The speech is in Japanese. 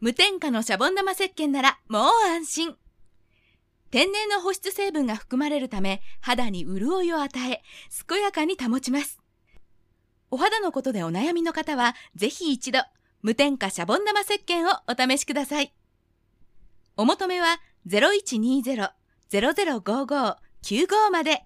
無添加のシャボン玉石鹸ならもう安心。天然の保湿成分が含まれるため肌に潤いを与え、健やかに保ちます。お肌のことでお悩みの方は、ぜひ一度、無添加シャボン玉石鹸をお試しください。お求めは0120-0055-95まで。